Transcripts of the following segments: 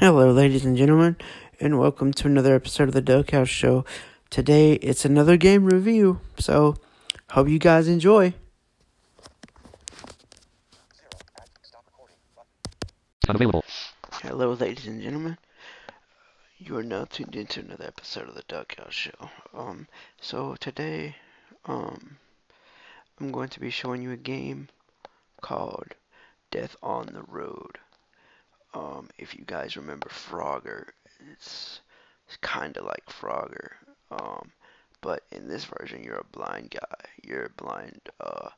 Hello, ladies and gentlemen, and welcome to another episode of the Duck House Show. Today, it's another game review, so hope you guys enjoy. Unavailable. Hello, ladies and gentlemen. You are now tuned into another episode of the Duck House Show. Um, so today, um, I'm going to be showing you a game called Death on the Road. Um, if you guys remember Frogger, it's, it's kind of like Frogger. Um, but in this version, you're a blind guy. You're a blind uh,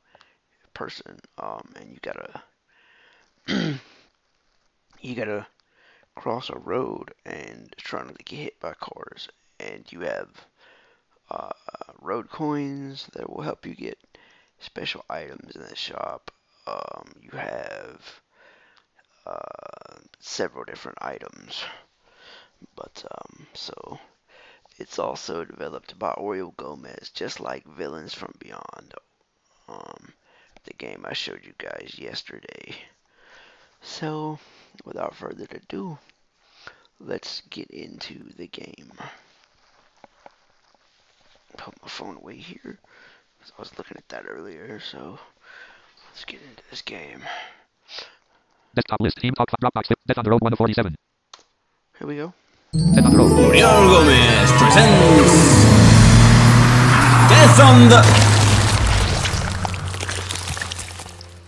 person, um, and you gotta you gotta cross a road and trying to get hit by cars. And you have uh, road coins that will help you get special items in the shop. Um, you have uh, several different items. But, um, so, it's also developed by Oriol Gomez, just like Villains from Beyond, um, the game I showed you guys yesterday. So, without further ado, let's get into the game. Put my phone away here, I was looking at that earlier, so let's get into this game. Desktop list. Team talk. Dropbox. Death on the road 147. Here we go. Death on the road. Oriol Gomez presents Death on the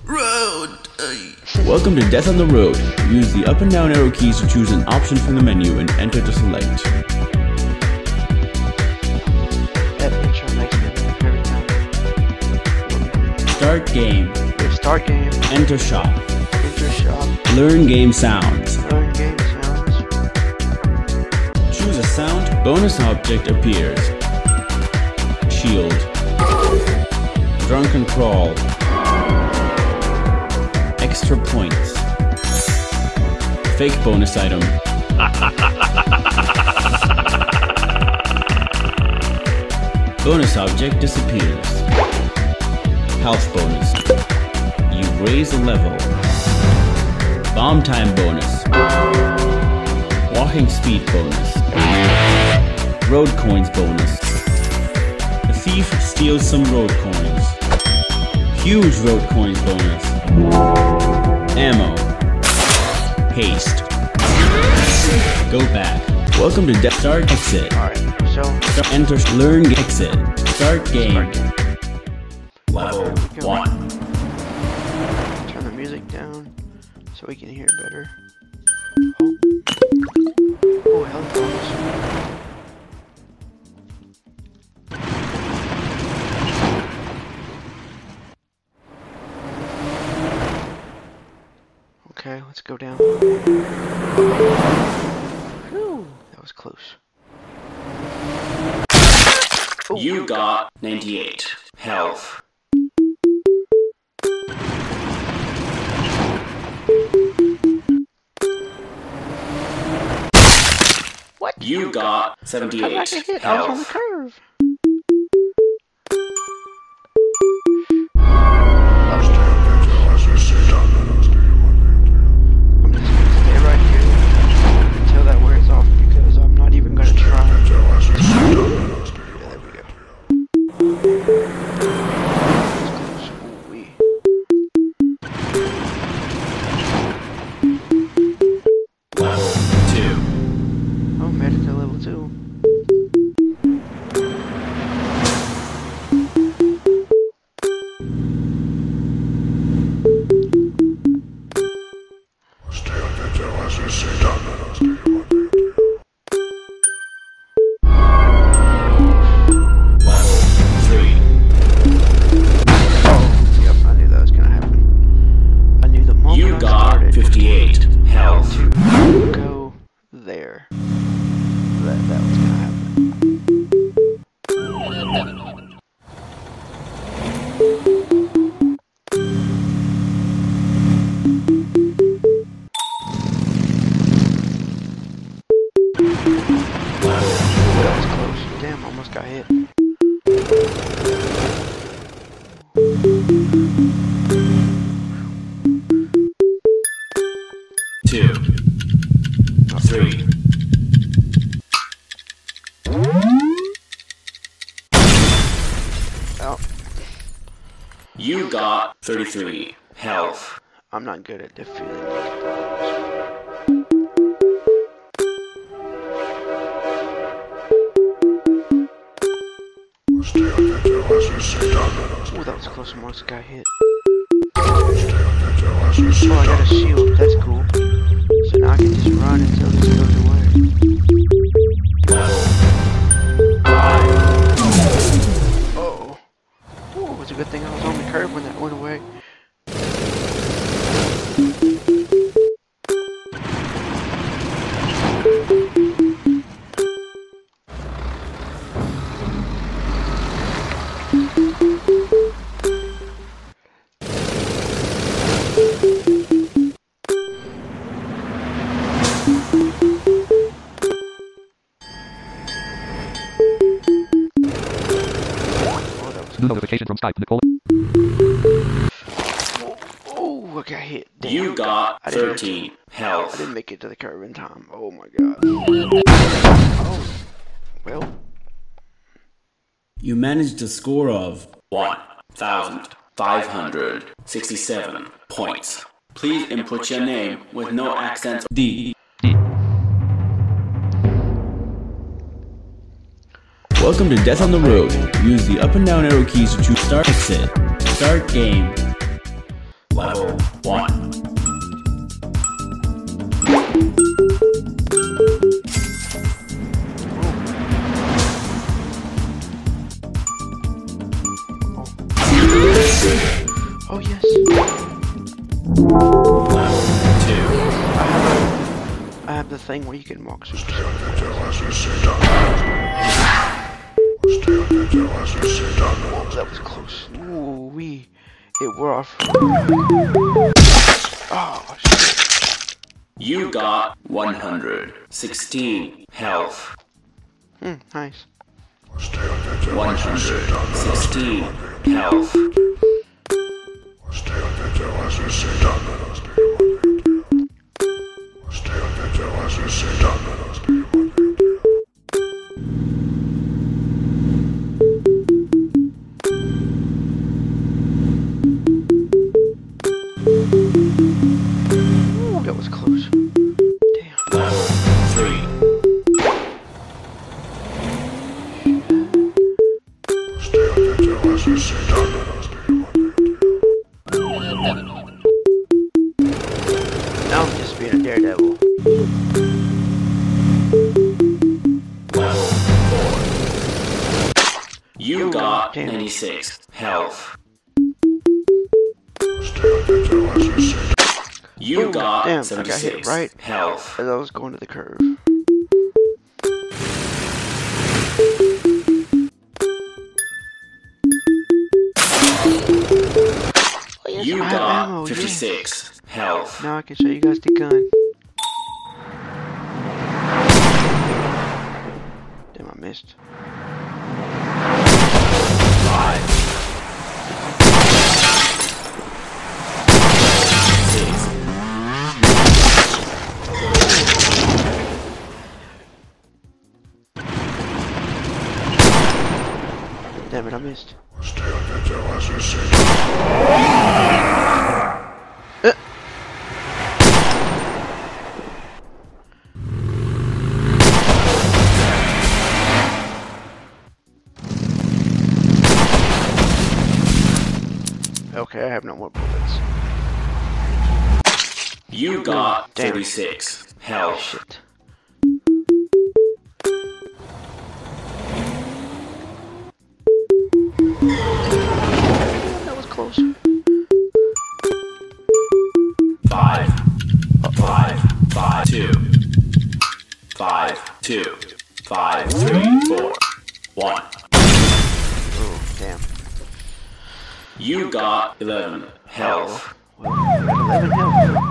Road. Welcome to Death on the Road. Use the up and down arrow keys to choose an option from the menu and enter to select. That makes me every time. Start game. Start game, Enter shop. Enter shop, Learn game sounds. learn game sounds, Choose a sound. Bonus object appears. Shield. Drunken crawl. Extra points. Fake bonus item. bonus object disappears. Health bonus. You raise a level. Bomb time bonus. Walking speed bonus. Road coins bonus. The thief steals some road coins. Huge road coins bonus. Ammo. Haste. Go back. Welcome to Death Start Exit. Alright, so Start, enter, learn, exit. Start game. start game. Level Go. 1. We can hear better. Oh, oh headphones. Okay, let's go down. Whew, that was close. Oh, You got 98 health. What? You got How 78 did hit? I was on the curve. 33 health. I'm not good at defeating. Oh, that was close. Almost got hit. Oh, I got a shield. That's cool. So now I can just run until this goes away. Curb when that went away. Notification from Skype. Nicole. You got I didn't- 13 I didn't make it to the curb in time. Oh my god. Oh. Well, You managed a score of 1,567 points. Please input your name with no accents. D. Welcome to Death on the Road. Use the up and down arrow keys to choose start exit. Start game. Level 1. Thing where you can walk super Whoa, that was close. Ooh, we. It wore off. Oh, shit. You got 116 health. Hmm, nice. 116 health. Ooh, You Ooh, got damn, I got hit 76 right health. As I was going to the curve. Oh, You I got ammo, yeah. 56 health. Now I can show you guys the gun. Damn, I missed. Damn it, I missed. Uh. Okay, I have no more bullets. You got Damn. 36 health. 11 health. Well, I got 11 health.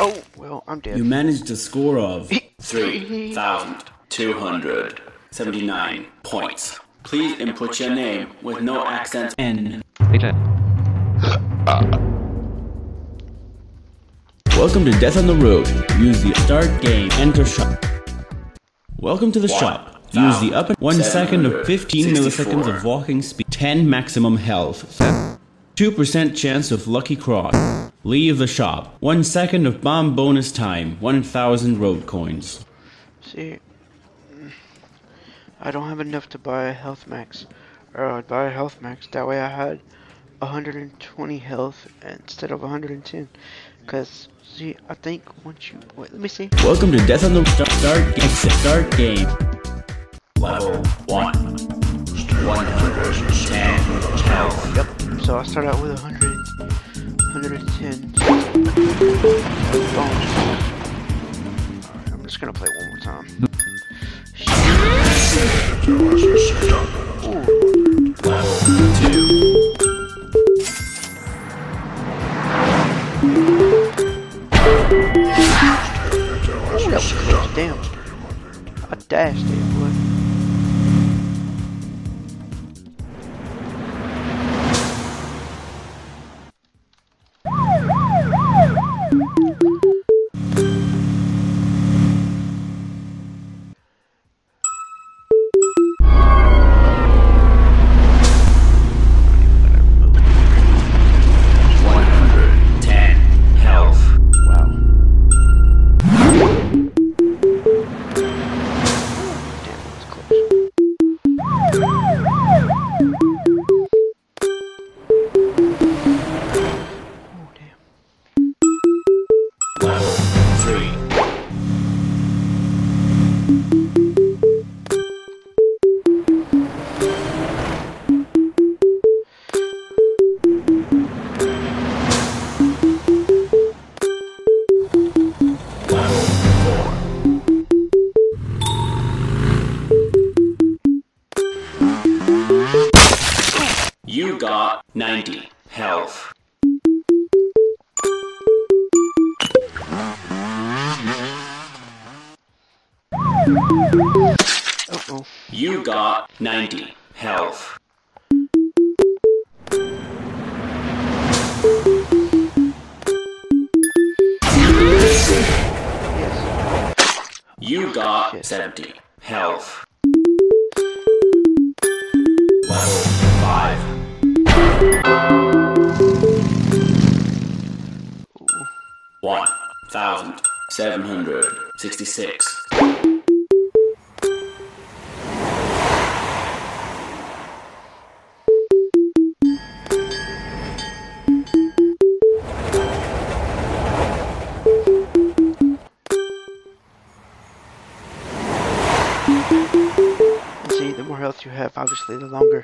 Oh, well, I'm dead. You managed a score of 3,279 points. Please input your name with no accents and HN. Welcome to Death on the Road. Use the start game, enter shop. Welcome to the shop. Use the up and 1 second of 15 milliseconds of walking speed, 10 maximum health, 2% chance of lucky cross. Leave the shop. 1 second of bomb bonus time, 1000 road coins. See, I don't have enough to buy a health max, or I'd buy a health max. That way I had 120 health instead of 110. Cause see, I think once you wait, let me see. Welcome to Death on the Start, start exit. Start game. Level 1. 110 health. Yep. So I start out with 100, 110. Bonus. I'm just gonna play one more time. I dashed it, 90 health. You got yes. 70 health. Level 5. 1,766 the more health you have, obviously, the longer.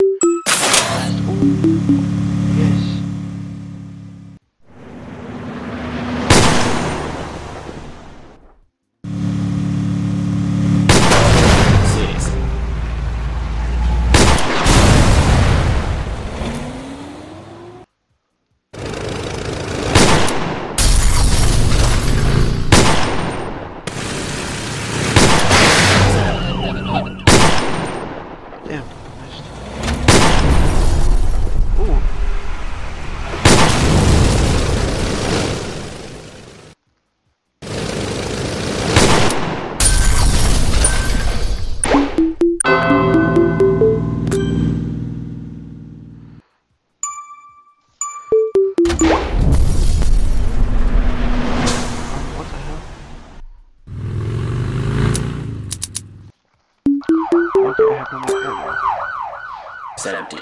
Seventy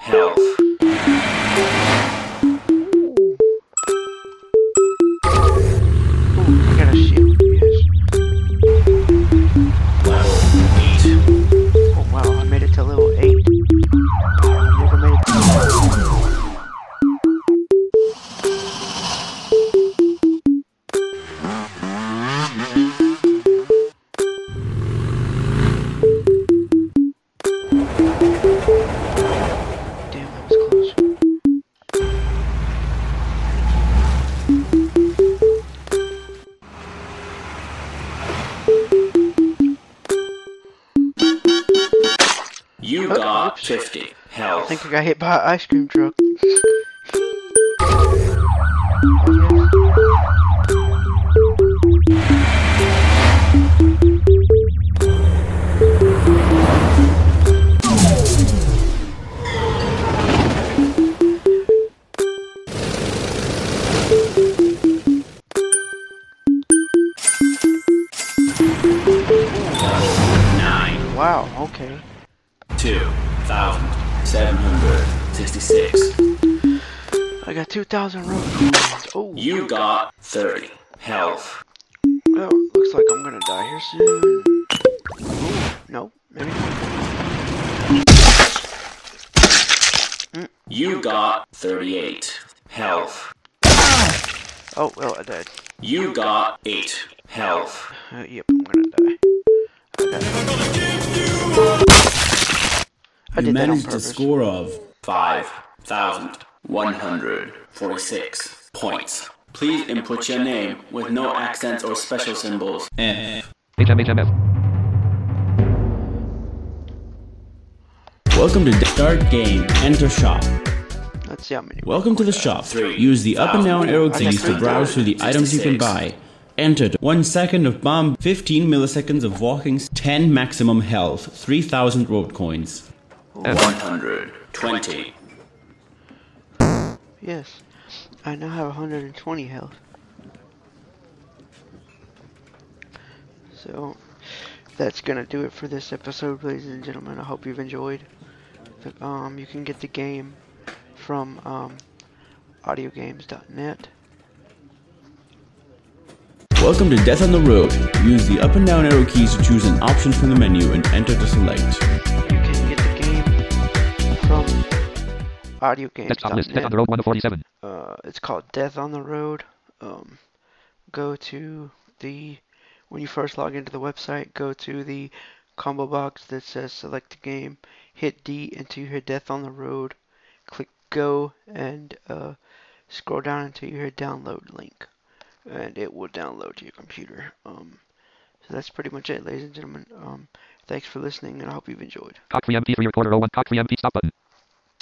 health. I think I got hit by an ice cream truck. Nine. Wow, okay. 66. I got 2,000 road coins. Oh, you got 30 health. Well, looks like I'm gonna die here soon. Oh, no, maybe. You got 38 health. Oh, well, I died. You got 8 health. Uh, yep, I'm gonna die. I. I did you managed to score of five thousand one hundred forty-six points. Please input your name with no accents or special symbols. F. HMHMF. Welcome to Start Game. Enter Shop. Let's see how many. Welcome to the shop. Use the up and down arrow keys to browse through the items you can buy. Entered 1 second of bomb, 15 milliseconds of walking, 10 maximum health, 3000 road coins. 120. Yes, I now have 120 health. So, that's gonna do it for this episode, ladies and gentlemen. I hope you've enjoyed. The, um, you can get the game from um, audiogames.net. Welcome to Death on the Road. Use the up and down arrow keys to choose an option from the menu and enter to select. Desktop list. Death on the road 147. uh, it's called Death on the Road. Um, go to the when you first log into the website, go to the combo box that says select the game, hit D until you hear Death on the Road, click go, and uh, scroll down until you hear download link, and it will download to your computer. Um, so that's pretty much it, ladies and gentlemen. Um, thanks for listening, and I hope you've enjoyed. Cock free MP3 recorder 01. Cock free MP stop button.